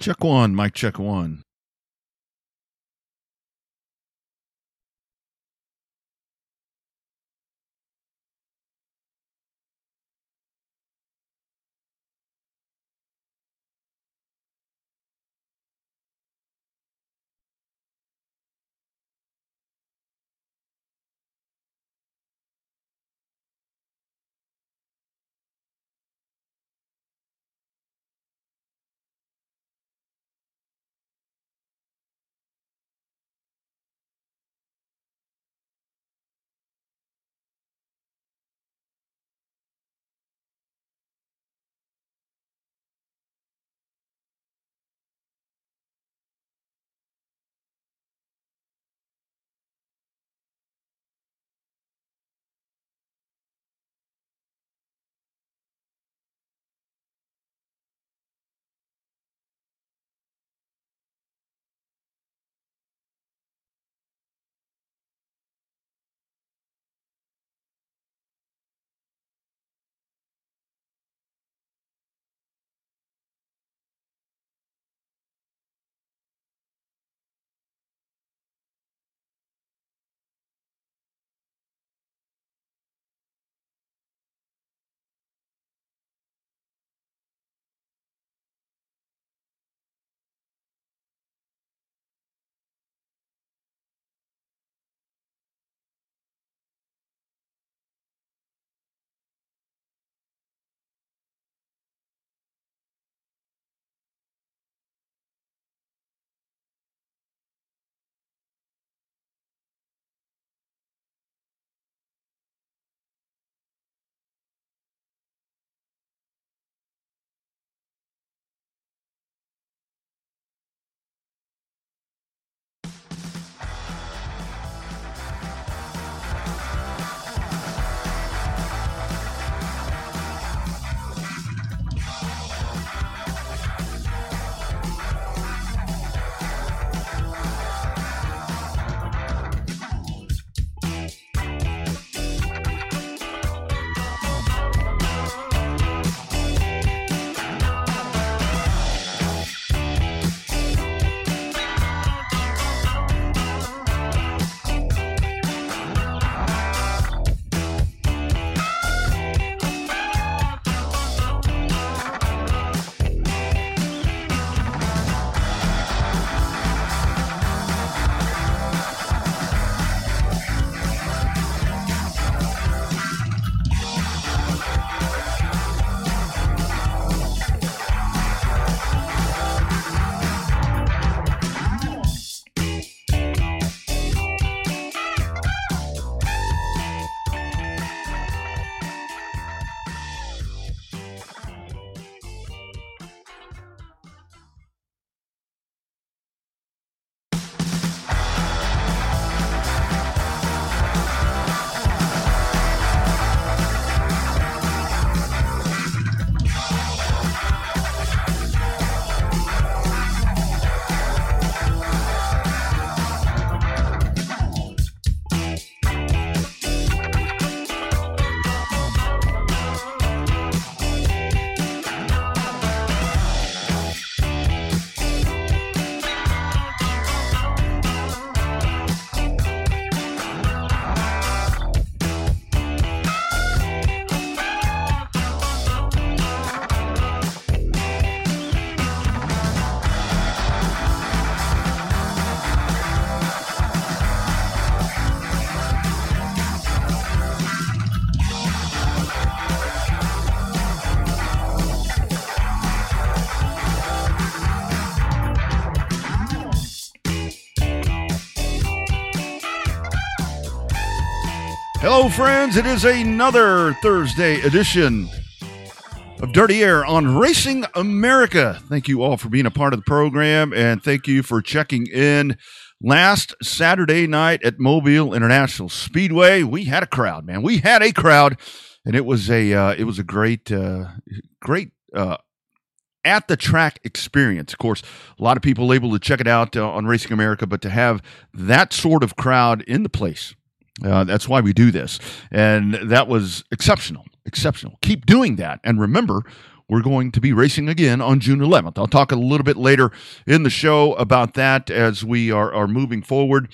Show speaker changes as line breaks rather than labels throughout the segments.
Check one, Mike. Check one. Friends. It is another Thursday edition of Dirty Air on Racing America. Thank you all for being a part of the program and thank you for checking in. Last Saturday night at Mobile International Speedway, we had a crowd, man. We had a crowd, and it was a uh, it was a great uh, great uh, at the track experience. Of course, a lot of people able to check it out uh, on Racing America, but to have that sort of crowd in the place uh, that's why we do this. And that was exceptional, exceptional. Keep doing that. And remember, we're going to be racing again on June 11th. I'll talk a little bit later in the show about that as we are, are moving forward.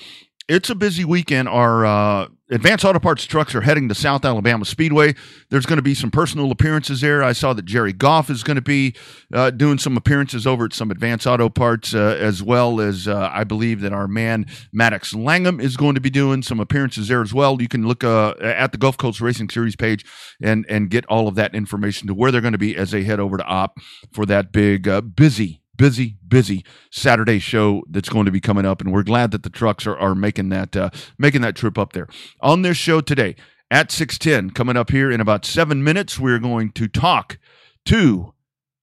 It's a busy weekend. Our uh, Advanced Auto Parts trucks are heading to South Alabama Speedway. There's going to be some personal appearances there. I saw that Jerry Goff is going to be uh, doing some appearances over at some Advanced Auto Parts, uh, as well as uh, I believe that our man Maddox Langham is going to be doing some appearances there as well. You can look uh, at the Gulf Coast Racing Series page and and get all of that information to where they're going to be as they head over to Opp for that big uh, busy busy, busy Saturday show that's going to be coming up, and we're glad that the trucks are, are making that uh, making that trip up there. On this show today at six ten, coming up here in about seven minutes, we're going to talk to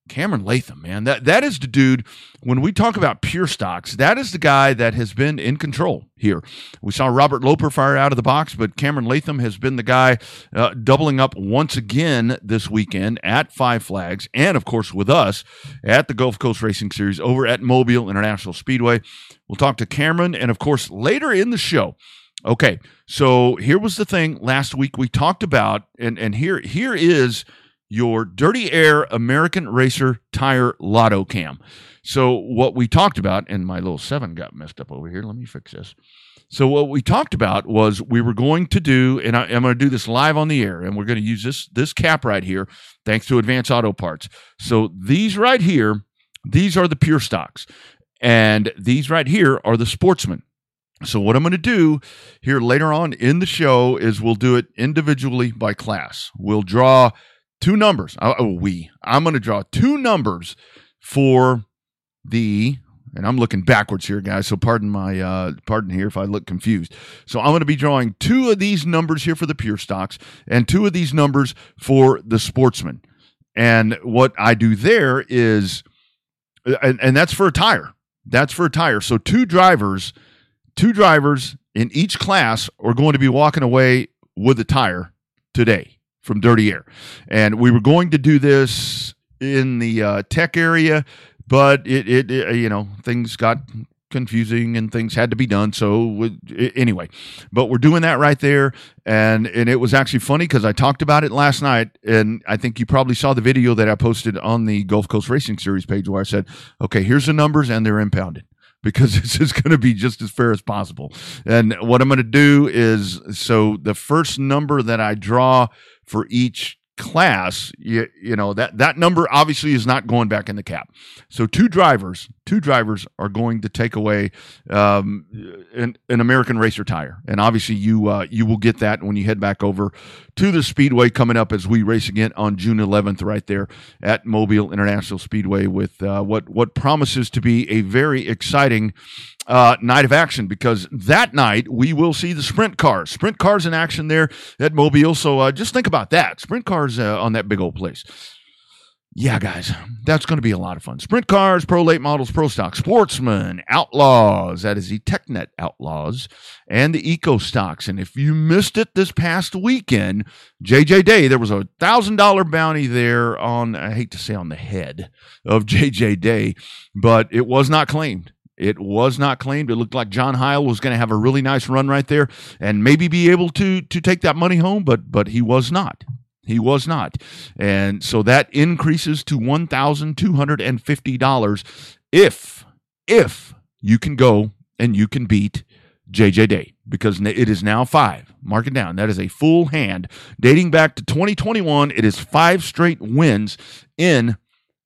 Cameron Latham, man, that that is the dude. When we talk about pure stocks, that is the guy that has been in control here. We saw Robert Loper fire out of the box, but Cameron Latham has been the guy uh, doubling up once again this weekend at Five Flags, and of course with us at the Gulf Coast Racing Series over at Mobile International Speedway. We'll talk to Cameron, and of course later in the show. Okay, so here was the thing last week we talked about, and and here here is your Dirty Air American Racer Tire Lotto Cam. So, what we talked about, and my little seven got messed up over here. Let me fix this. So, what we talked about was we were going to do, and I, am going to do this live on the air, and we're going to use this this cap right here, thanks to Advance Auto Parts. So, these right here, these are the pure stocks, and these right here are the sportsmen. So, what I'm going to do here later on in the show is we'll do it individually by class. We'll draw two numbers. Oh, we. I'm going to draw two numbers for the and I'm looking backwards here, guys. So pardon my uh, pardon here if I look confused. So I'm going to be drawing two of these numbers here for the pure stocks and two of these numbers for the sportsman. And what I do there is, and, and that's for a tire. That's for a tire. So two drivers, two drivers in each class are going to be walking away with a tire today from Dirty Air. And we were going to do this in the uh, tech area, but it, it, it, you know, things got confusing and things had to be done. So anyway, but we're doing that right there. And, and it was actually funny because I talked about it last night. And I think you probably saw the video that I posted on the Gulf Coast Racing Series page where I said, okay, here's the numbers and they're impounded because this is going to be just as fair as possible. And what I'm going to do is so the first number that I draw for each class you, you know that that number obviously is not going back in the cap. So two drivers two drivers are going to take away um, an, an american racer tire. And obviously you uh, you will get that when you head back over to the speedway coming up as we race again on june 11th right there at mobile international speedway with uh, what what promises to be a very exciting uh, night of action because that night we will see the sprint cars. Sprint cars in action there at Mobile. So uh, just think about that. Sprint cars uh, on that big old place. Yeah, guys, that's going to be a lot of fun. Sprint cars, pro late models, pro stock, sportsmen, outlaws. That is the TechNet outlaws and the eco stocks. And if you missed it this past weekend, JJ Day, there was a thousand dollar bounty there on, I hate to say on the head of JJ Day, but it was not claimed. It was not claimed. It looked like John Heil was going to have a really nice run right there and maybe be able to to take that money home, but but he was not. He was not. And so that increases to $1,250 if if you can go and you can beat JJ Day because it is now five. Mark it down. That is a full hand dating back to 2021. It is five straight wins in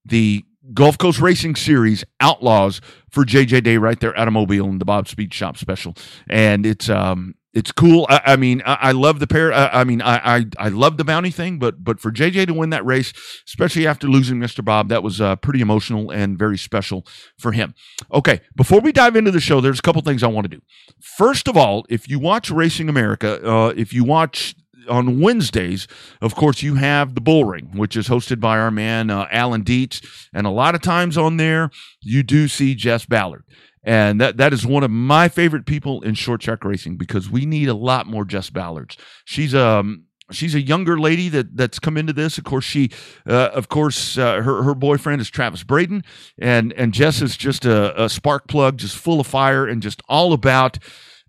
the Gulf Coast Racing Series Outlaws for JJ Day right there at a Mobile in the Bob Speed Shop special, and it's um it's cool. I, I mean, I, I, love the pair. I, I mean, I, I love the bounty thing, but but for JJ to win that race, especially after losing Mr. Bob, that was uh, pretty emotional and very special for him. Okay, before we dive into the show, there's a couple things I want to do. First of all, if you watch Racing America, uh, if you watch on Wednesdays, of course, you have the Bull Ring, which is hosted by our man uh, Alan Dietz, and a lot of times on there you do see Jess Ballard, and that that is one of my favorite people in short track racing because we need a lot more Jess Ballards. She's um she's a younger lady that that's come into this. Of course, she, uh, of course, uh, her her boyfriend is Travis Braden, and and Jess is just a, a, spark plug, just full of fire and just all about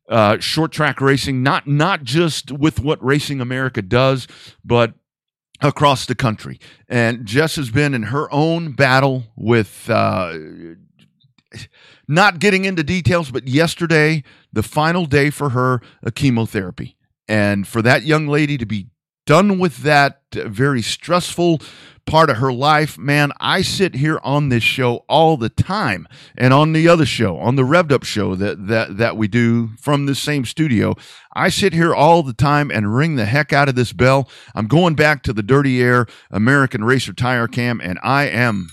uh, short track racing, not not just with what Racing America does, but across the country. And Jess has been in her own battle with uh, not getting into details, but yesterday, the final day for her, a chemotherapy. And for that young lady to be done with that uh, very stressful part of her life, man, I sit here on this show all the time and on the other show, on the Revved Up show that that that we do from the same studio. I sit here all the time and ring the heck out of this bell. I'm going back to the Dirty Air American Racer Tire Cam and I am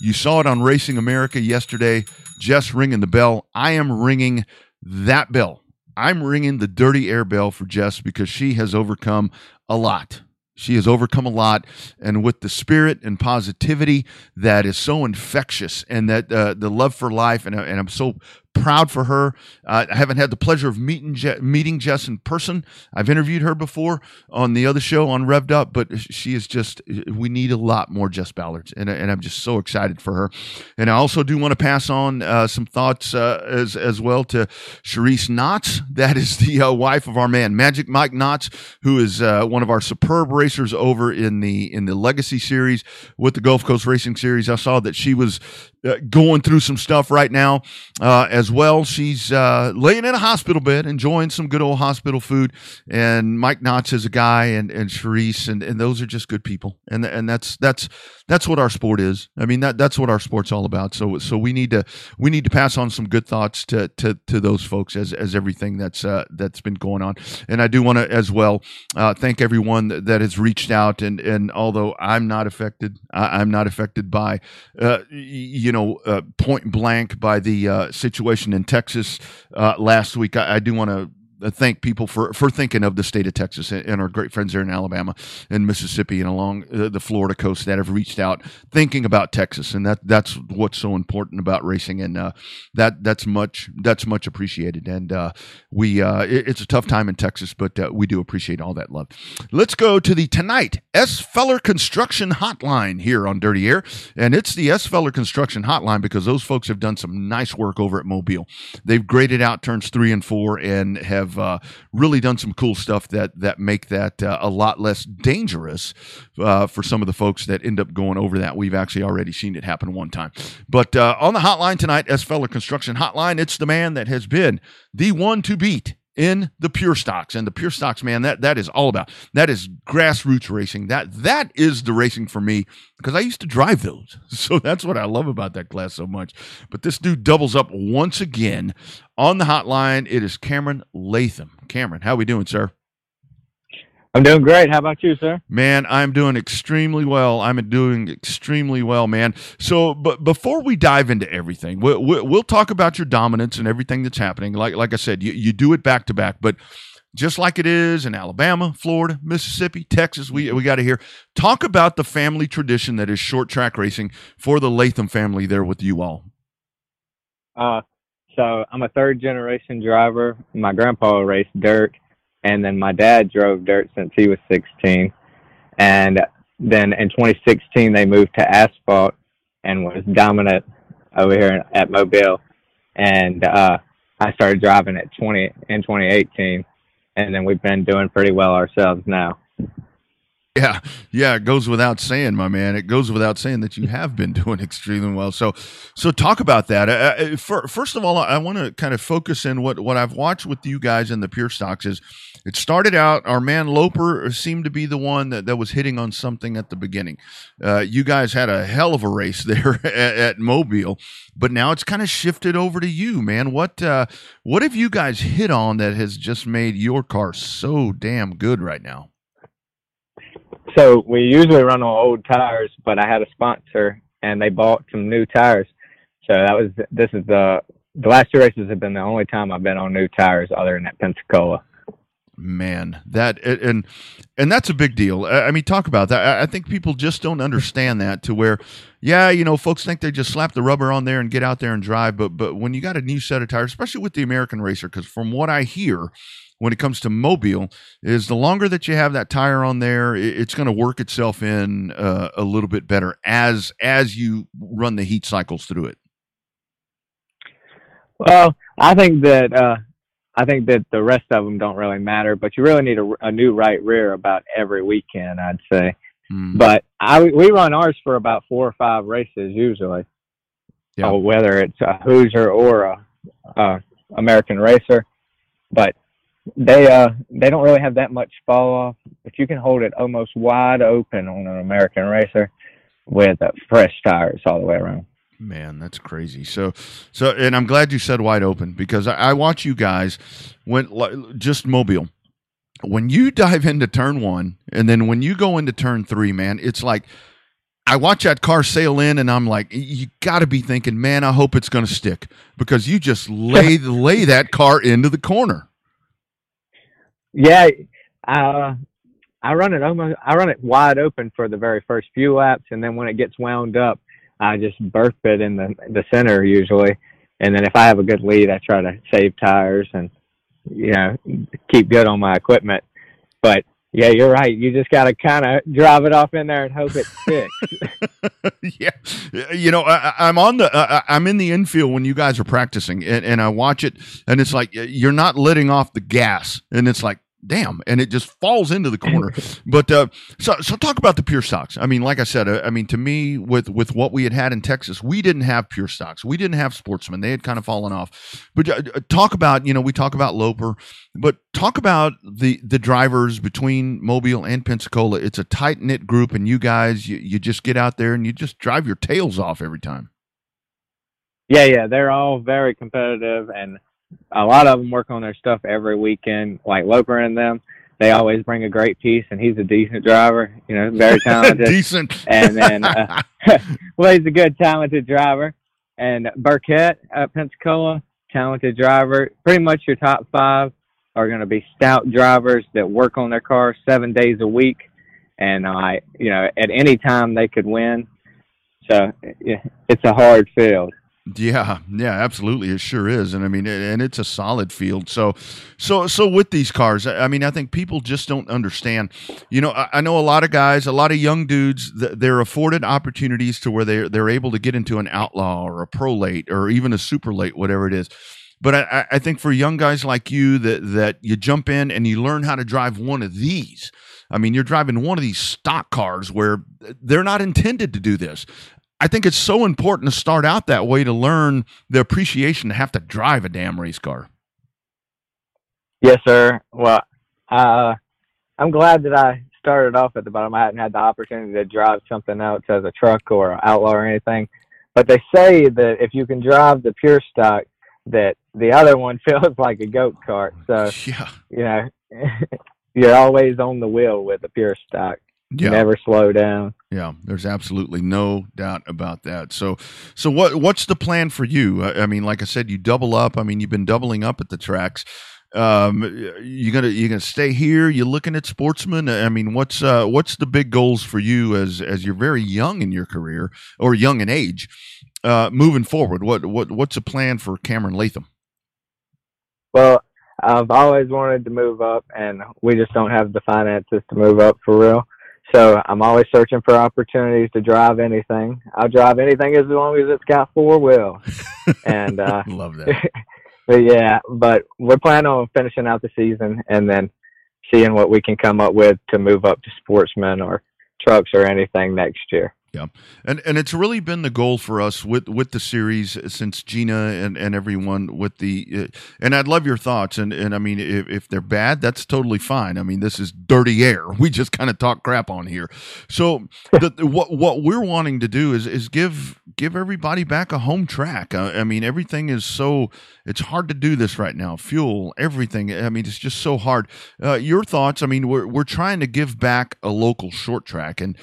you saw it on Racing America yesterday, Jess ringing the bell. I am ringing that bell I'm ringing the dirty air bell for Jess because she has overcome a lot. She has overcome a lot, and with the spirit and positivity that is so infectious, and that uh, the love for life, and, and I'm so proud for her. Uh, I haven't had the pleasure of meeting Je- meeting Jess in person. I've interviewed her before on the other show on Revved Up, but she is just. We need a lot more Jess Ballards, and, and I'm just so excited for her. And I also do want to pass on uh, some thoughts uh, as as well to Cherise Knotts. That is the uh, wife of our man Magic Mike Knotts, who is uh, one of our superb racers over in the in the Legacy Series with the Gulf Coast Racing Series. I saw that she was going through some stuff right now uh, as well. She's uh, laying in a hospital bed, enjoying some good old hospital food. And Mike Knotts is a guy, and and Cherise, and, and those are just good people. And and that's that's that's what our sport is. I mean that that's what our sport's all about. So so we need to we need to pass on some good thoughts to to, to those folks as as everything that's uh, that's been going on. And I do want to as well uh, thank everyone that, that, has reached out. And and although I'm not affected, I, am not affected by uh, you know uh, point blank by the uh, situation in Texas uh, last week. I, I do want to thank people for, for thinking of the state of Texas and our great friends there in Alabama and Mississippi and along uh, the Florida coast that have reached out thinking about Texas. And that that's what's so important about racing. And uh, that that's much that's much appreciated. And uh, we uh, it, it's a tough time in Texas but uh, we do appreciate all that love. Let's go to the tonight S. Feller Construction Hotline here on Dirty Air. And it's the S. Feller Construction Hotline because those folks have done some nice work over at Mobile. They've graded out turns three and four and have have uh, really done some cool stuff that that make that uh, a lot less dangerous uh, for some of the folks that end up going over that. We've actually already seen it happen one time. But uh, on the hotline tonight, S. Feller Construction Hotline, it's the man that has been the one to beat in the pure stocks. And the pure stocks man that that is all about that is grassroots racing. That that is the racing for me because i used to drive those. So that's what i love about that class so much. But this dude doubles up once again on the hotline. It is cameron latham. Cameron how we doing sir
I'm doing great. How about you, sir?
Man, I'm doing extremely well. I'm doing extremely well, man. So, but before we dive into everything, we'll, we'll talk about your dominance and everything that's happening. Like, like I said, you, you do it back to back, but just like it is in Alabama, Florida, Mississippi, Texas, we, we got to hear. Talk about the family tradition that is short track racing for the Latham family there with you all.
Uh, so I'm a third generation driver. My grandpa raced dirt and then my dad drove dirt since he was 16. And then in 2016, they moved to asphalt and was dominant over here at Mobile. And uh, I started driving at 20 in 2018, and then we've been doing pretty well ourselves now.
Yeah, yeah, it goes without saying, my man. It goes without saying that you have been doing extremely well. So, so talk about that. Uh, uh for, first of all, I want to kind of focus in what what I've watched with you guys in the pure stocks is it started out our man Loper seemed to be the one that, that was hitting on something at the beginning. Uh, you guys had a hell of a race there at, at Mobile, but now it's kind of shifted over to you, man. What uh, what have you guys hit on that has just made your car so damn good right now?
So we usually run on old tires, but I had a sponsor and they bought some new tires. So that was this is the the last two races have been the only time I've been on new tires other than at Pensacola.
Man, that and and that's a big deal. I mean, talk about that. I think people just don't understand that to where, yeah, you know, folks think they just slap the rubber on there and get out there and drive, but but when you got a new set of tires, especially with the American Racer, because from what I hear, when it comes to mobile is the longer that you have that tire on there it's going to work itself in uh, a little bit better as as you run the heat cycles through it
well i think that uh, I think that the rest of them don't really matter, but you really need a, a new right rear about every weekend, I'd say.
Mm.
But I we run ours for about four or five races usually.
Yeah.
Uh, whether it's a Hoosier or a, a American racer, but they uh they don't really have that much fall off. But you can hold it almost wide open on an American racer with uh, fresh tires all the way around.
Man, that's crazy. So, so, and I'm glad you said wide open because I, I watch you guys when just mobile. When you dive into turn one, and then when you go into turn three, man, it's like I watch that car sail in, and I'm like, you got to be thinking, man, I hope it's going to stick because you just lay lay that car into the corner.
Yeah, uh, I run it almost. I run it wide open for the very first few laps, and then when it gets wound up, I just burp it in the the center usually. And then if I have a good lead, I try to save tires and you know keep good on my equipment. But yeah, you're right. You just got to kind of drive it off in there and hope it sticks.
yeah, you know, I, I'm on the, uh, I'm in the infield when you guys are practicing, and, and I watch it, and it's like you're not letting off the gas, and it's like, damn, and it just falls into the corner. but uh, so, so talk about the pure stocks. I mean, like I said, uh, I mean, to me, with with what we had had in Texas, we didn't have pure stocks. We didn't have sportsmen. They had kind of fallen off. But uh, uh, talk about, you know, we talk about Loper, but talk about the the drivers between Mobile and Pensacola. It's a tight knit group, and you guys, you, you just get out there and you just drive your tails off every time.
Yeah, yeah, they're all very competitive, and a lot of them work on their stuff every weekend. Like Loper and them, they always bring a great piece, and he's a decent driver. You know, very talented.
Decent.
and then, uh, well, he's a good, talented driver. And Burkett at Pensacola, talented driver. Pretty much your top five are going to be stout drivers that work on their car seven days a week, and I, you know, at any time they could win. So yeah, it's a hard field.
Yeah, yeah, absolutely. It sure is, and I mean, and it's a solid field. So, so, so with these cars, I mean, I think people just don't understand. You know, I, know a lot of guys, a lot of young dudes, they're afforded opportunities to where they're they're able to get into an outlaw or a pro late or even a super late, whatever it is. But I, I think for young guys like you, that that you jump in and you learn how to drive one of these. I mean, you're driving one of these stock cars where they're not intended to do this. I think it's so important to start out that way to learn the appreciation to have to drive a damn race car.
Yes, sir. Well, uh, I'm glad that I started off at the bottom. I hadn't had the opportunity to drive something else as a truck or an outlaw or anything. But they say that if you can drive the pure stock, that the other one feels like a go-kart. So,
yeah.
you know, you're always on the wheel with the pure stock.
Yeah.
never slow down.
Yeah, there's absolutely no doubt about that. So, so what what's the plan for you? I, I mean, like I said, you double up. I mean, you've been doubling up at the tracks. Um, you gonna you gonna stay here? You looking at sportsmen? I mean, what's uh, what's the big goals for you as as you're very young in your career or young in age? Uh, moving forward, what what what's the plan for Cameron Latham?
Well, I've always wanted to move up, and we just don't have the finances to move up for real. So I'm always searching for opportunities to drive anything. I'll drive anything as long as it's got four wheel. and uh,
Love that.
but yeah, but we're planning on finishing out the season and then seeing what we can come up with to move up to sportsmen or trucks or anything next year.
Yeah, and and it's really been the goal for us with with the series since Gina and, and everyone with the uh, and I'd love your thoughts and and I mean if, if they're bad that's totally fine. I mean this is dirty air. We just kind of talk crap on here. So the, what what we're wanting to do is is give give everybody back a home track. Uh, I mean everything is so it's hard to do this right now. Fuel, everything. I mean it's just so hard. Uh, your thoughts? I mean we're we're trying to give back a local short track and.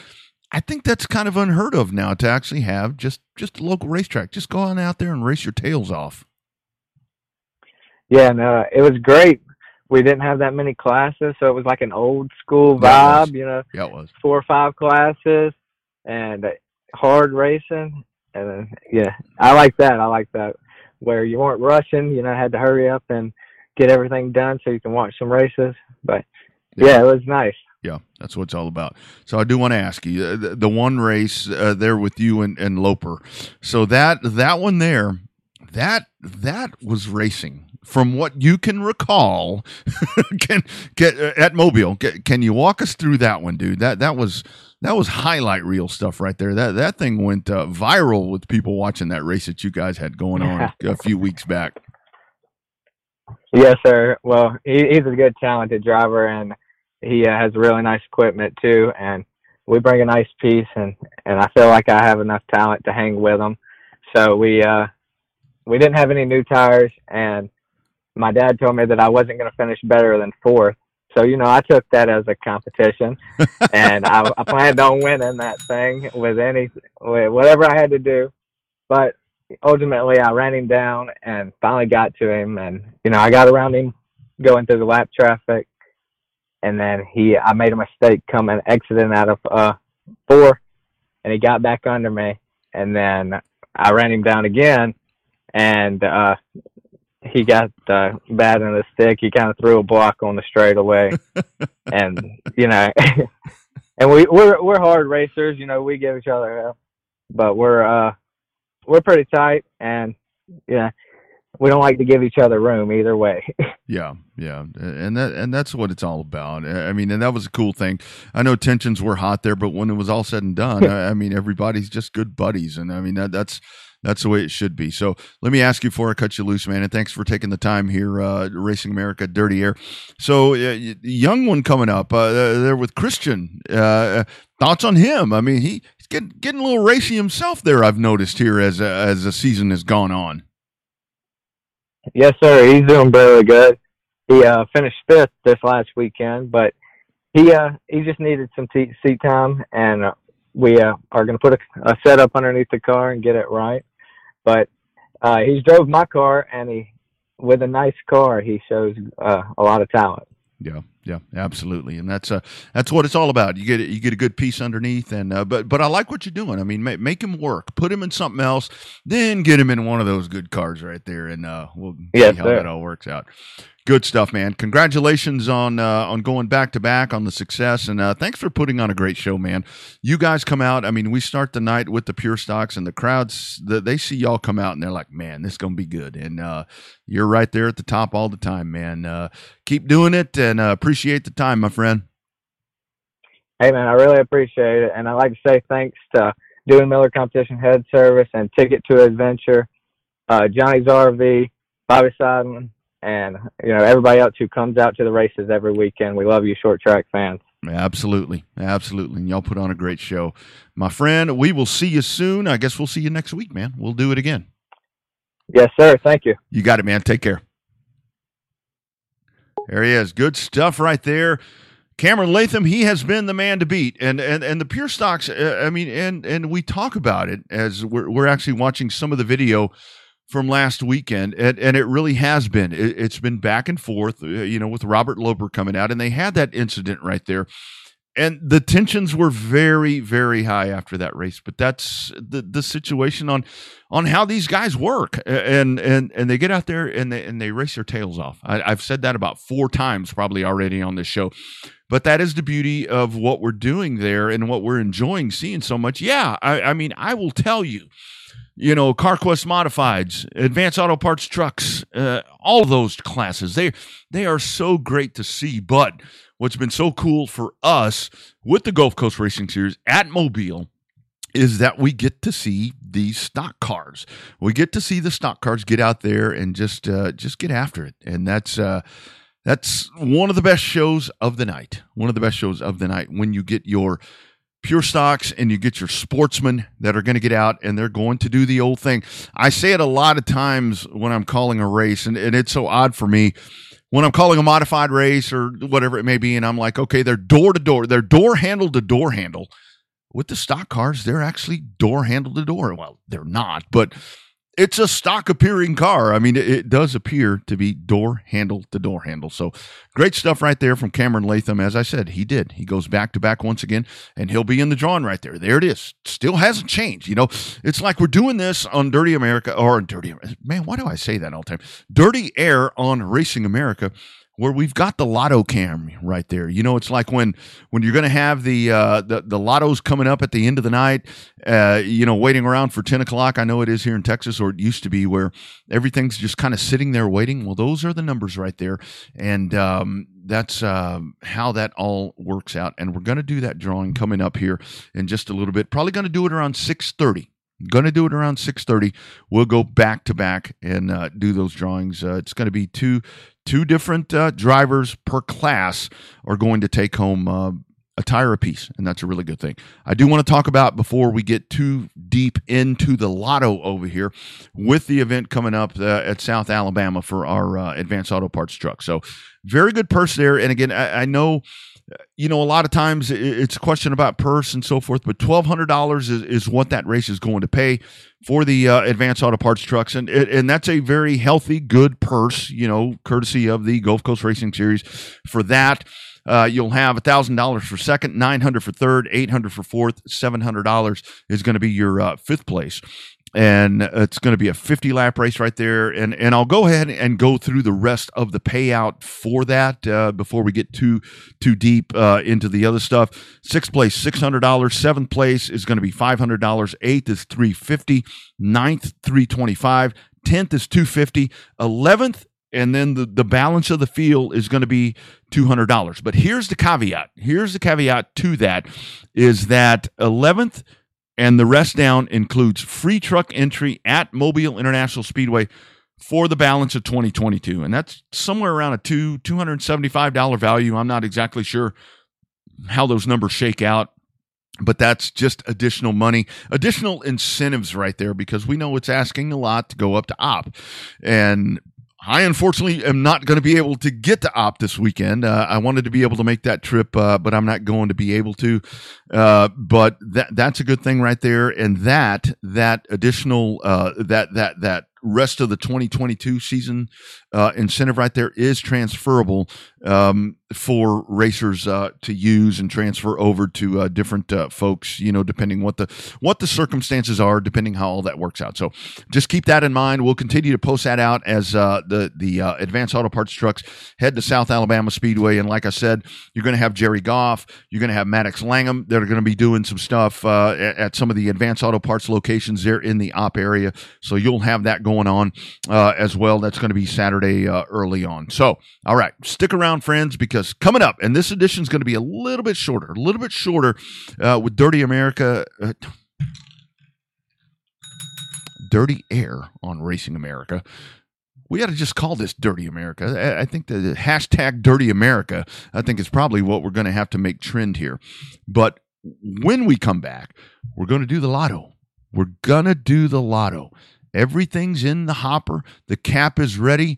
I think that's kind of unheard of now to actually have just just a local racetrack. Just go on out there and race your tails off.
Yeah, no, it was great. We didn't have that many classes, so it was like an old school
Yeah,
vibe, you know,
Yeah, it was.
four or five classes and uh, hard racing. And then, yeah, I like that. I like that where you weren't rushing, you know, had to hurry up and get everything done so you can watch some races. But yeah, it was nice.
Yeah, that's what it's all about. So I do want to ask you uh, the, the one race uh, there with you and, and Loper. So that that one there, that that was racing from what you can recall, can get uh, at Mobile. Can, can you walk us through that one, dude? That that was that was highlight reel stuff right there. That that thing went uh, viral with people watching that race that you guys had going on a few weeks back.
Yes, sir. Well, he, he's a good, talented driver, and he uh, has really nice equipment too. And we bring a nice piece, and and I feel like I have enough talent to hang with him. So we uh we didn't have any new tires, and my dad told me that I wasn't going to finish better than fourth. So you know, I took that as a competition, and I, I planned on winning that thing with any with whatever I had to do. But ultimately, I ran him down and finally got to him, and you know, I got around him going through the lap traffic, and then he I made a mistake coming exiting out of uh four, and he got back under me, and then I ran him down again, and uh he got uh, bad in the stick. He kind of threw a block on the straightaway, and you know, and we we're we're hard racers. You know, we give each other help, but we're uh we're pretty tight, and yeah, we don't like to give each other room either way.
yeah, yeah, and that and that's what it's all about. I mean, and that was a cool thing. I know tensions were hot there, but when it was all said and done, I, I mean, everybody's just good buddies, and I mean that that's that's the way it should be. So let me ask you before I cut you loose, man, and thanks for taking the time here, uh, Racing America, Dirty Air. So uh, young one coming up uh, there with Christian. Uh, thoughts on him? I mean, he, he's getting getting a little racy himself there. I've noticed here as as the season has gone on.
Yes, sir. He's doing really good. He uh, finished fifth this last weekend, but he uh, he just needed some seat time, and uh, we uh, are going to put a, a setup underneath the car and get it right. But uh, he's drove my car, and he with a nice car, he shows uh, a lot of talent.
Yeah, yeah, absolutely, and that's uh, that's what it's all about. You get you get a good piece underneath, and uh, but but I like what you're doing. I mean, make, make him work, put him in something else, then get him in one of those good cars right there, and uh, we'll yes, see how sir. that all works out. Good stuff, man. Congratulations on uh, on going back to back on the success, and uh, thanks for putting on a great show, man. You guys come out. I mean, we start the night with the pure stocks, and the crowds the, they see y'all come out, and they're like, "Man, this is gonna be good." And uh, you're right there at the top all the time, man. Uh, keep doing it, and uh, appreciate the time, my friend.
Hey, man, I really appreciate it, and I'd like to say thanks to Dewey Miller Competition Head Service and Ticket to Adventure, uh, Johnny's RV, Bobby Seidman and you know everybody else who comes out to the races every weekend. We love you, short track fans.
Absolutely, absolutely, and y'all put on a great show, my friend. We will see you soon. I guess we'll see you next week, man. We'll do it again.
Yes, sir. Thank you.
You got it, man. Take care. There he is. Good stuff right there. Cameron Latham, he has been the man to beat, and and and the pure stocks. Uh, I mean, and and we talk about it as we're we're actually watching some of the video from last weekend, and, and it really has been. It, has been back and forth, uh, you know, with Robert Loper coming out, and they had that incident right there, and the tensions were very, very high after that race. But that's the the situation on on how these guys work, and and and they get out there and they and they race their tails off. I, I've said that about four times probably already on this show. But that is the beauty of what we're doing there and what we're enjoying seeing so much. Yeah, I, I mean, I will tell you you know, CarQuest Modifieds, Advanced Auto Parts Trucks, uh, all those classes. They they are so great to see. But what's been so cool for us with the Gulf Coast Racing Series at Mobile is that we get to see these stock cars. We get to see the stock cars get out there and just uh, just get after it, and that's. Uh, that's one of the best shows of the night. One of the best shows of the night when you get your pure stocks and you get your sportsmen that are going to get out and they're going to do the old thing. I say it a lot of times when I'm calling a race, and, and it's so odd for me when I'm calling a modified race or whatever it may be, and I'm like, okay, they're door to door, they're door handle to door handle. With the stock cars, they're actually door handle to door. Well, they're not, but it's a stock appearing car. I mean, it, does appear to be door handle to door handle. So great stuff right there from Cameron Latham. As I said, he did. He goes back to back once again, and he'll be in the drawing right there. There it is. Still hasn't changed. You know, it's like we're doing this on Dirty America or Dirty man. Why do I say that all the time? Dirty Air on Racing America where we've got the lotto cam right there. You know, it's like when when you're going to have the, uh, the the lottos coming up at the end of the night. Uh, you know, waiting around for ten o'clock. I know it is here in Texas, or it used to be, where everything's just kind of sitting there waiting. Well, those are the numbers right there, and um, that's uh, how that all works out. And we're going to do that drawing coming up here in just a little bit. Probably going to do it around six thirty going to do it around 6.30 we'll go back to back and uh, do those drawings uh, it's going to be two two different uh, drivers per class are going to take home uh, a tire apiece and that's a really good thing. I do want to talk about before we get too deep into the lotto over here with the event coming up uh, at south alabama for our uh, advanced auto parts truck. So very good purse there and again i, I know you know, a lot of times it's a question about purse and so forth, but twelve hundred dollars is, is what that race is going to pay for the uh, advanced auto parts trucks, and and that's a very healthy, good purse, you know, courtesy of the Gulf Coast Racing Series. For that, uh, you'll have thousand dollars for second, nine hundred for third, eight hundred for fourth, seven hundred dollars is going to be your uh, fifth place and it's going to be a 50 lap race right there. And and I'll go ahead and go through the rest of the payout for that uh, before we get too too deep uh, into the other stuff. Sixth place $600 seventh place is going to be $500 eighth is 350 ninth 325 10th is 250 11th and then the, the balance of the field is going to be $200 but here's the caveat. Here's the caveat to that is that 11th and the rest down includes free truck entry at Mobile International Speedway for the balance of 2022. And that's somewhere around a two $275 value. I'm not exactly sure how those numbers shake out but that's just additional money, additional incentives right there because we know it's asking a lot to go up to Opp. And I unfortunately am not going to be able to get to Opp this weekend. Uh, I wanted to be able to make that trip, uh, but I'm not going to be able to. Uh, but that that's a good thing right there, and that that additional uh, that that that rest of the 2022 season uh, incentive right there is transferable um, for racers uh, to use and transfer over to uh, different uh, folks. You know, depending what the what the circumstances are, depending how all that works out. So just keep that in mind. We'll continue to post that out as uh, the the uh, advanced auto parts trucks head to South Alabama Speedway. And like I said, you're going to have Jerry Goff, you're going to have Maddox Langham that are going to be doing some stuff at, at, some of the advanced auto parts locations there in the Opp area. So you'll have that going on as well. That's going to be Saturday early on. So all right, stick around, friends, because coming up, and this edition is going to be a little bit shorter, a little bit shorter uh, with Dirty America. Uh, Dirty Air on Racing America. We got to just call this Dirty America. I think the hashtag Dirty America, I think is probably what we're going to have to make trend here. But when we come back, we're going to do the lotto. We're going to do the lotto. Everything's in the hopper. The cap is ready.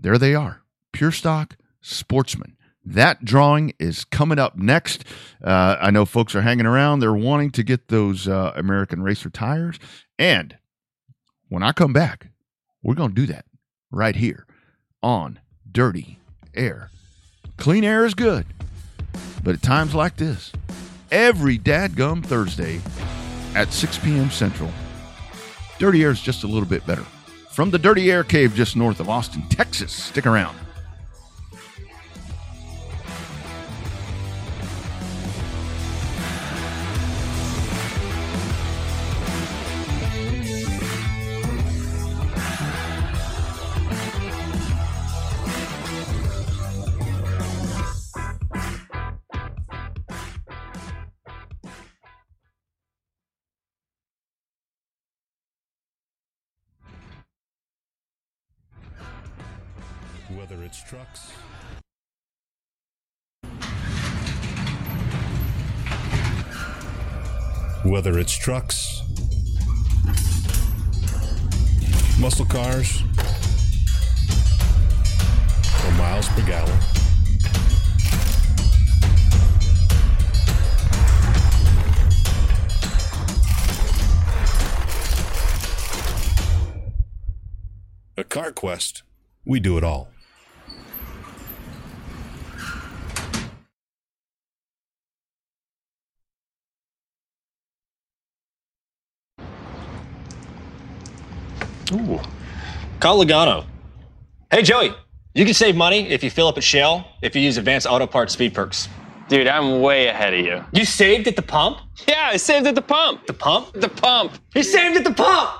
There they are. Pure Stock Sportsman. That drawing is coming up next. Uh, I know folks are hanging around. They're wanting to get those uh, American Racer tires. And when I come back, we're going to do that right here on Dirty Air. Clean air is good, but at times like this, every dadgum Thursday at 6 p.m. Central, Dirty Air is just a little bit better. From the Dirty Air Cave just north of Austin, Texas. Stick around.
Trucks, whether it's trucks, muscle cars, or miles per gallon. A CarQuest, we do it all.
Ooh. Call Logano. Hey, Joey, You can save money if you fill up at Shell if you use Advanced Auto Parts Speed Perks.
Dude, I'm way ahead of you.
You saved at the pump?
Yeah, I saved at the pump.
The pump?
The pump.
He saved at the pump!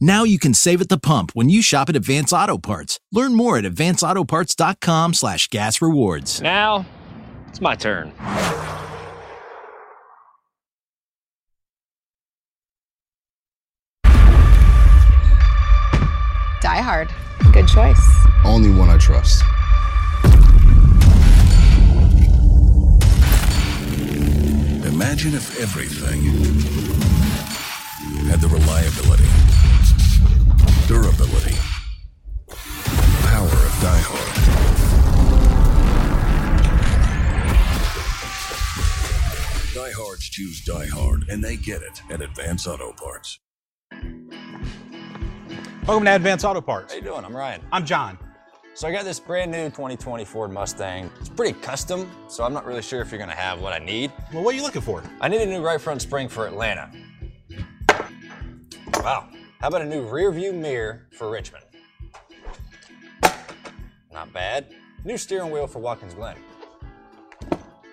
Now you can save at the pump when you shop at Advance Auto Parts. Learn more at advanceautoparts.com slash gas rewards.
Now, it's my turn.
Die Hard. Good choice.
Only one I trust.
Imagine if everything had the reliability, durability, power of Die Hard. Die Hards choose Die Hard, and they get it at Advance Auto Parts.
Welcome to Advance Auto Parts.
How you doing? I'm Ryan.
I'm John.
So I got this brand new 2020 Ford Mustang. It's pretty custom, so I'm not really sure if you're gonna have what I need.
Well, what are you looking for?
I need a new right front spring for Atlanta. Wow. How about a new rear view mirror for Richmond? Not bad. New steering wheel for Watkins Glen.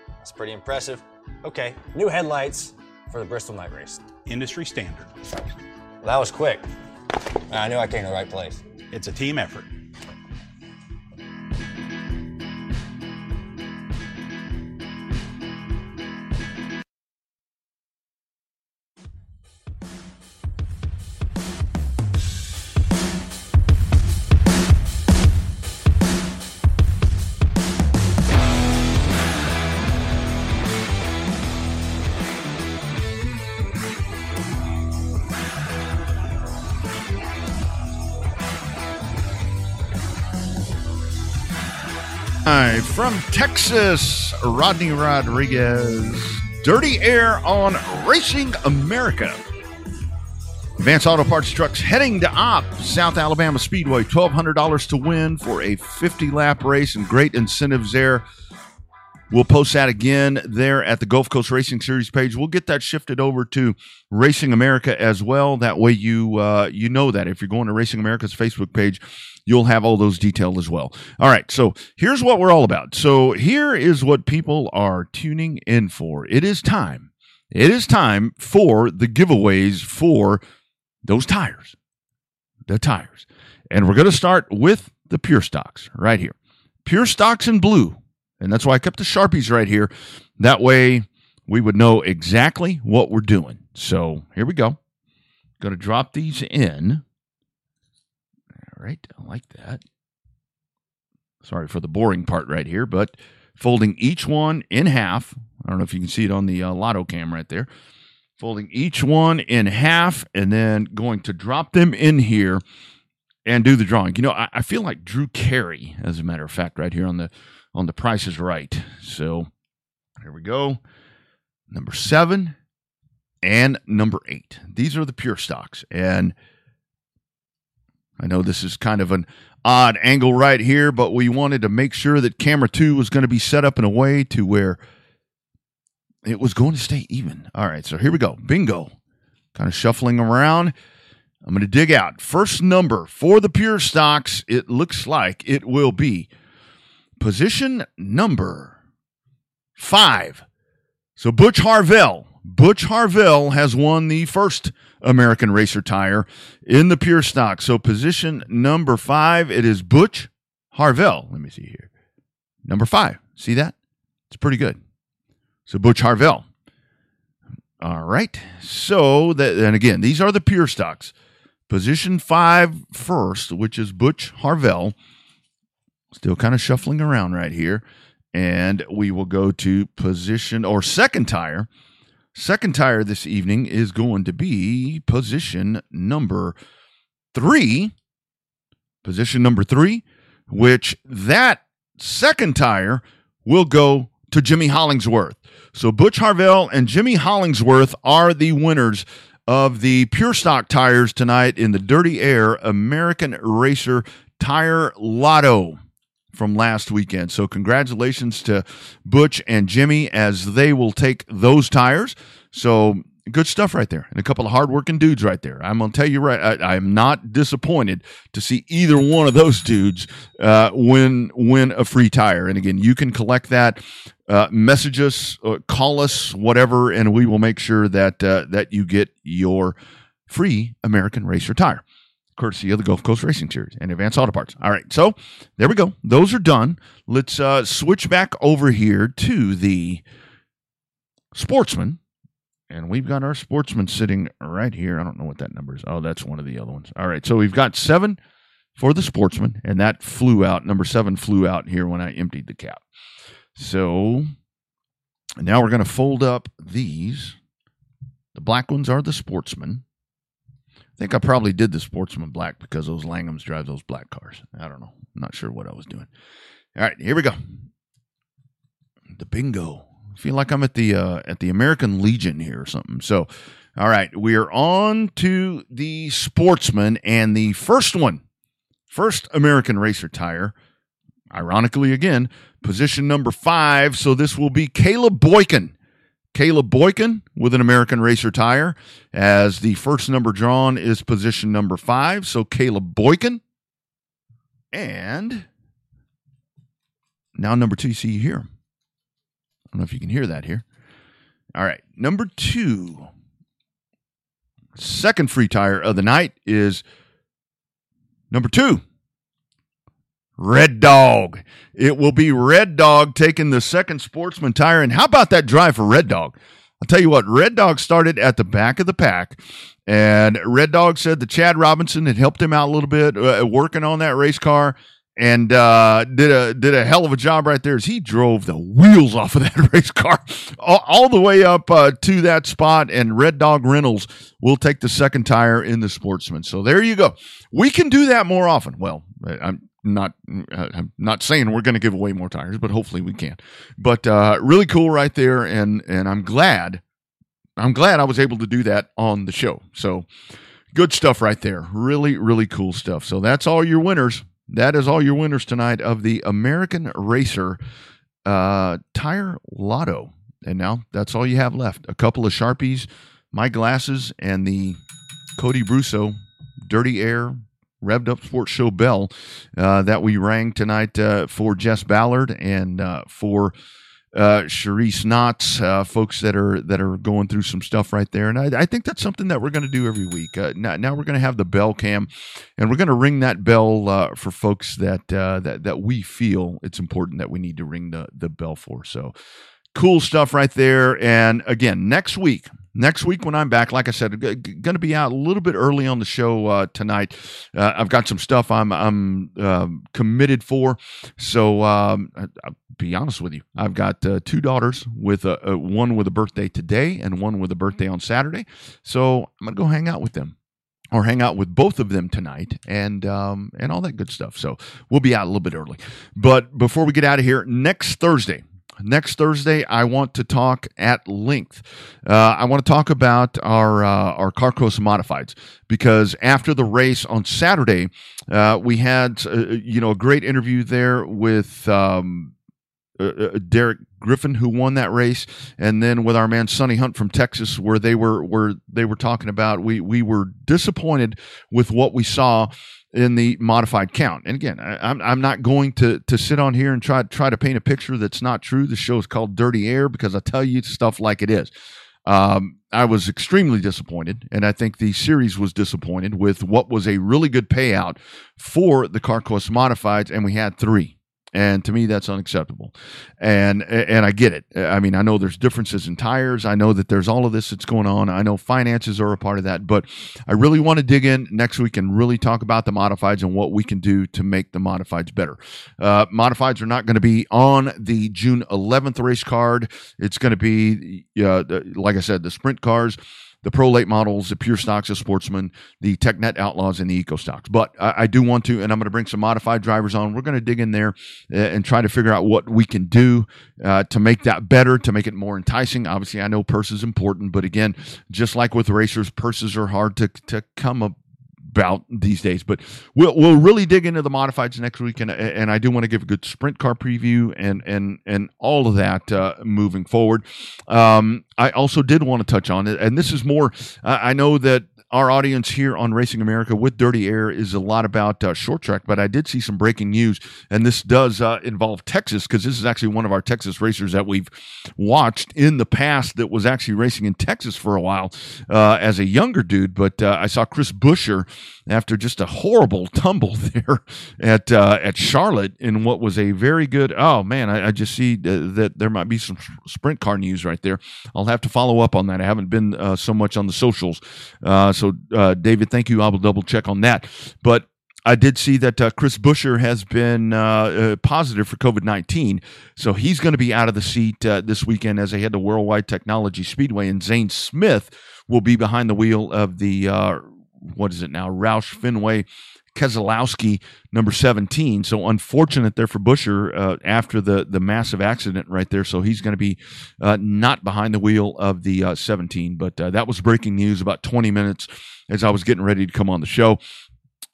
That's pretty impressive. Okay, new headlights for the Bristol Night Race.
Industry standard.
Well, that was quick. I knew I came to the right place.
It's a team effort.
Hi, from Texas, Rodney Rodriguez. Dirty Air on Racing America. Advance Auto Parts trucks heading to Opp, South Alabama Speedway. $1,200 to win for a 50 lap race and great incentives there. We'll post that again there at the Gulf Coast Racing Series page. We'll get that shifted over to Racing America as well. That way, you uh, you know that if you're going to Racing America's Facebook page, you'll have all those detailed as well. All right, so here's what we're all about. So here is what people are tuning in for. It is time. It is time for the giveaways for those tires, the tires, and we're going to start with the Pure Stocks right here. Pure Stocks in blue. And that's why I kept the Sharpies right here. That way we would know exactly what we're doing. So here we go. Going to drop these in. All right. I like that. Sorry for the boring part right here, but folding each one in half. I don't know if you can see it on the uh, lotto cam right there. Folding each one in half and then going to drop them in here and do the drawing. You know, I, I feel like Drew Carey, as a matter of fact, right here on the on the Price is Right. So here we go. Number seven and number eight. These are the pure stocks. And I know this is kind of an odd angle right here, but we wanted to make sure that camera two was going to be set up in a way to where it was going to stay even. All right, so here we go. Bingo. Kind of shuffling around. I'm going to dig out. First number for the pure stocks, it looks like it will be position number five. So Butch Harvell. Butch Harvell has won the first American Racer tire in the pure stock. So position number five, it is Butch Harvell. Let me see here. Number five. See that? It's pretty good. So Butch Harvell. All right. So that and again, these are the pure stocks. Position five first, which is Butch Harvell. Still kind of shuffling around right here. And we will go to position or second tire. Second tire this evening is going to be position number three. Position number three, which that second tire will go to Jimmy Hollingsworth. So Butch Harvell and Jimmy Hollingsworth are the winners of the Pure Stock tires tonight in the Dirty Air American Racer Tire Lotto from last weekend. So congratulations to Butch and Jimmy as they will take those tires. So good stuff right there, and a couple of hardworking dudes right there. I'm gonna tell you right, I, am not disappointed to see either one of those dudes uh, win win a free tire. And again, you can collect that. Uh, message us, uh, call us, whatever, and we will make sure that uh, that you get your free American Racer tire, courtesy of the Gulf Coast Racing Series and Advance Auto Parts. All right, so there we go. Those are done. Let's uh, switch back over here to the Sportsman and we've got our sportsman sitting right here. I don't know what that number is. Oh, that's one of the other ones. All right. So we've got seven for the sportsman, and that flew out. Number seven flew out here when I emptied the cap. So now we're going to fold up these. The black ones are the sportsman. I think I probably did the sportsman black because those Langhams drive those black cars. I don't know. I'm not sure what I was doing. All right, here we go. The bingo I feel like I'm at the uh, at the American Legion here or something. So, all right, we are on to the sportsman and the first one, first American racer tire. Ironically, again, position number five. So this will be Caleb Boykin. Caleb Boykin with an American Racer tire, as the first number drawn is position number five. So Caleb Boykin. And now number two, you see here I don't know if you can hear that here. All right. Number two, second free tire of the night is number two, Red Dog. It will be Red Dog taking the second sportsman tire. And how about that drive for Red Dog? I'll tell you what, Red Dog started at the back of the pack. And Red Dog said that Chad Robinson had helped him out a little bit uh, working on that race car and uh, did a did a hell of a job right there as he drove the wheels off of that race car all, all the way up uh, to that spot. And Red Dog Reynolds will take the second tire in the Sportsman. So there you go. We can do that more often. Well, I'm not uh, I'm not saying we're going to give away more tires, but hopefully we can. But uh, really cool right there, and and I'm glad I'm glad I was able to do that on the show. So good stuff right there. Really really cool stuff. So that's all your winners that is all your winners tonight of the American Racer uh, Tire Lotto. And now that's all you have left. A couple of Sharpies, my glasses, and the Cody Brusso Dirty Air Revved Up Sports Show bell uh, that we rang tonight uh, for Jess Ballard and uh, for uh, Sharice Knotts, uh, folks that are that are going through some stuff right there, and I, I think that's something that we're going to do every week. Uh, now, now, we're going to have the bell cam, and we're going to ring that bell uh, for folks that uh, that that we feel it's important that we need to ring the the bell for. So, cool stuff right there. And again, next week, next week when I'm back, like I said, g- going to be out a little bit early on the show uh, tonight. Uh, I've got some stuff I'm I'm uh, committed for. So um, I, will be honest with you, I've got uh, two daughters with a, a, one with a birthday today and one with a birthday on Saturday. So I'm gonna go hang out with them. Or hang out with both of them tonight, and um, and all that good stuff. So we'll be out a little bit early. But before we get out of here, next Thursday, next Thursday, I want to talk at length. Uh, I want to talk about our uh, our CarQuest modifieds because after the race on Saturday, uh, we had uh, you know a great interview there with. Um, uh, uh, Derek Griffin, who won that race, and then with our man Sonny Hunt from Texas, where they were where they were talking about we we were disappointed with what we saw in the modified count. And again, I, am I'm not going to to sit on here and try try to paint a picture that's not true. The show is called Dirty Air because I tell you stuff like it is. Um, I was extremely disappointed, and I think the series was disappointed with what was a really good payout for the CarQuest modifieds, and we had three and to me that's unacceptable. And and i get it. I mean i know there's differences in tires. I know that there's all of this that's going on. I know finances are a part of that. But i really want to dig in next week and really talk about the modifieds and what we can do to make the modifieds better. Uh, modifieds are not going to be on the june 11th race card. It's going to be uh, like i said the sprint cars the Pro Late models, the Pure Stocks, the Sportsman, the TechNet Outlaws, and the Eco Stocks. But I, I do want to, and I'm going to bring some modified drivers on. We're going to dig in there uh, and try to figure out what we can do uh, to make that better, to make it more enticing. Obviously, I know purse is important, but again, just like with racers, purses are hard to, to come up about these days. But we'll we'll really dig into the modifieds next week, and and I do want to give a good sprint car preview and and and all of that uh, moving forward. Um, I also did want to touch on it, and this is more. I know that our audience here on Racing America with Dirty Air is a lot about uh, short track, but I did see some breaking news, and this does uh, involve Texas because this is actually one of our Texas racers that we've watched in the past that was actually racing in Texas for a while uh, as a younger dude. But uh, I saw Chris Buescher after just a horrible tumble there at uh, at Charlotte in what was a very good. Oh man, I, I just see uh, that there might be some sprint car news right there. I'll have to follow up on that. I haven't been so much on the socials. So, uh, David, thank you. I will double check on that. But I did see that uh, Chris Buescher has been uh, uh positive for COVID 19. So he's going to be out of the seat uh, this weekend as they head to Worldwide Technology Speedway. And Zane Smith will be behind the wheel of the, uh, what is it now, Roush Fenway Keselowski, number 17. So unfortunate there for Buescher uh, after the, the massive accident right there. So he's going to be uh, not behind the wheel of the uh, 17. But uh, that was breaking news about 20 minutes as I was getting ready to come on the show.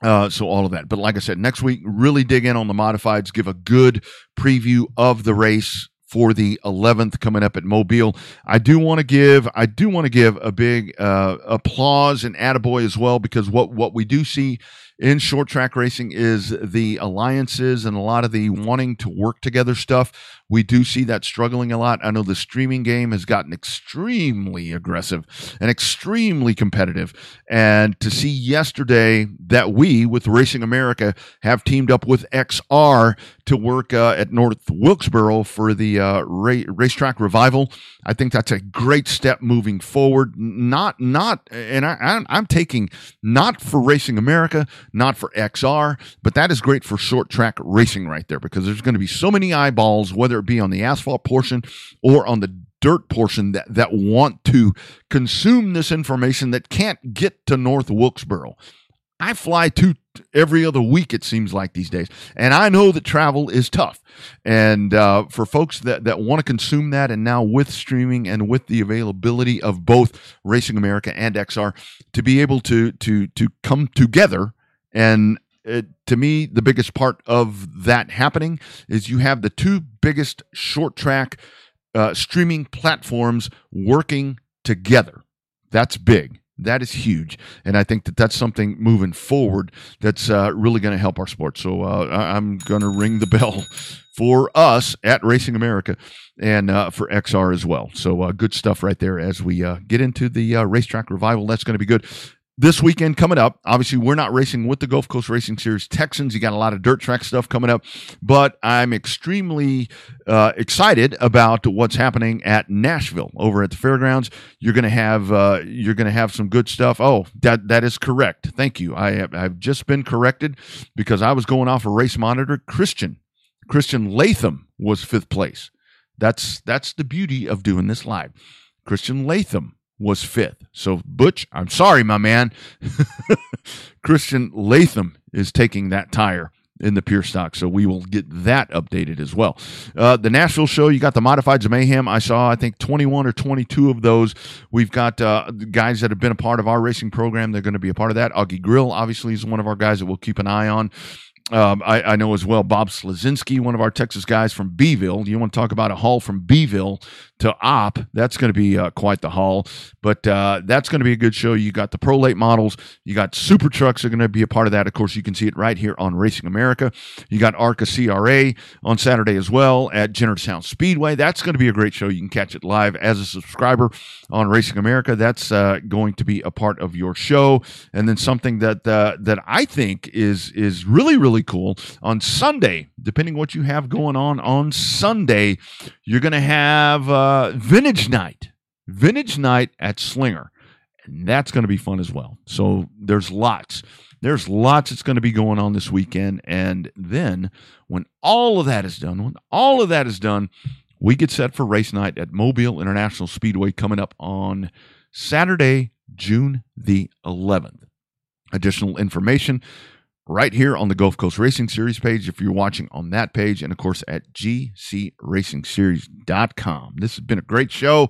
Uh, so all of that. But like I said, next week, really dig in on the modifieds, give a good preview of the race for the 11th coming up at Mobile. I do want to give I do want to give a big uh, applause and attaboy as well because what what we do see in short track racing is the alliances and a lot of the wanting to work together stuff. We do see that struggling a lot. I know the streaming game has gotten extremely aggressive and extremely competitive. And to see yesterday that we, with Racing America, have teamed up with XR to work uh, at North Wilkesboro for the uh, ra- racetrack revival, I think that's a great step moving forward. Not, not, and I, I'm taking not for Racing America, not for XR, but that is great for short track racing right there because there's going to be so many eyeballs, whether it be on the asphalt portion or on the dirt portion that, that want to consume this information that can't get to North Wilkesboro. I fly to every other week, it seems like these days. And I know that travel is tough. And uh, for folks that, that want to consume that, and now with streaming and with the availability of both Racing America and XR, to be able to, to, to come together and it, to me, the biggest part of that happening is you have the two biggest short track uh, streaming platforms working together. That's big. That is huge, and I think that that's something moving forward that's uh, really going to help our sport. So uh, I'm going to ring the bell for us at Racing America and uh, for XR as well. So uh, good stuff right there as we uh, get into the uh, racetrack revival. That's going to be good this weekend coming up. Obviously, we're not racing with the Gulf Coast Racing Series Texans. You got a lot of dirt track stuff coming up, but I'm extremely uh, excited about what's happening at Nashville over at the fairgrounds. You're to have uh, you're to have some good stuff. Oh, that that is correct. Thank you. I have I've just been corrected because I was going off a race monitor. Christian Christian Latham was fifth place. That's that's the beauty of doing this live. Christian Latham was fifth. So, Butch, I'm sorry, my man. Christian Latham is taking that tire in the pure stock. So we will get that updated as well. Uh, the Nashville show, you got the modifieds of mayhem. I saw, I think, 21 or 22 of those. We've got uh, guys that have been a part of our racing program. They're going to be a part of that. Augie Grill, obviously, is one of our guys that we'll keep an eye on. Um, I, I, know as well Bob Slazinski, one of our Texas guys from Beeville. You want to talk about a haul from Beeville to Op? That's going to be uh, quite the haul. But uh, that's going to be a good show. You got the prolate models. You got Super Trucks are going to be a part of that. Of course, you can see it right here on Racing America. You got ARCA CRA on Saturday as well at Jennerstown Speedway. That's going to be a great show. You can catch it live as a subscriber on Racing America. That's uh, going to be a part of your show. And then something that uh, that I think is is really really really cool. On Sunday, depending what you have going on on Sunday, you're going to have uh, Vintage Night. Vintage Night at Slinger. And that's going to be fun as well. So there's lots. There's lots that's going to be going on this weekend. And then when all of that is done, when all of that is done, we get set for race night at Mobile International Speedway coming up on Saturday, June the 11th. Additional information right here on the Gulf Coast Racing Series page if you're watching on that page, and of course at gcracingseries.com. This has been a great show.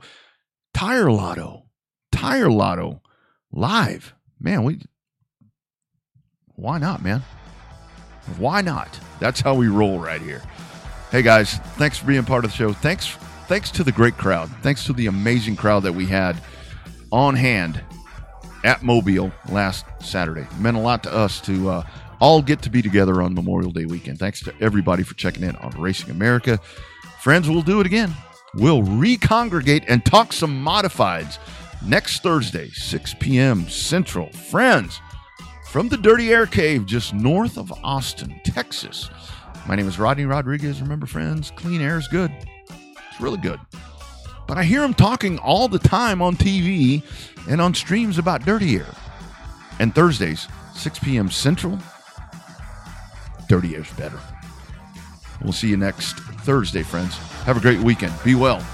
Tire Lotto, Tire Lotto live. Man, we why not, man? Why not? That's how we roll right here. Hey guys, thanks for being part of the show. Thanks thanks to the great crowd. Thanks to the amazing crowd that we had on hand at Mobile last Saturday. It meant a lot to us to uh, all get to be together on Memorial Day weekend. Thanks to everybody for checking in on Racing America. Friends, we'll do it again. We'll recongregate and talk some modifieds next Thursday, 6 p.m. Central. Friends, from the Dirty Air Cave just north of Austin, Texas. My name is Rodney Rodriguez. Remember, friends, clean air is good. It's really good. But I hear them talking all the time on TV and on streams about Dirty Air. And Thursdays, 6 p.m. Central, Dirty Air's better. We'll see you next Thursday, friends. Have a great weekend. Be well.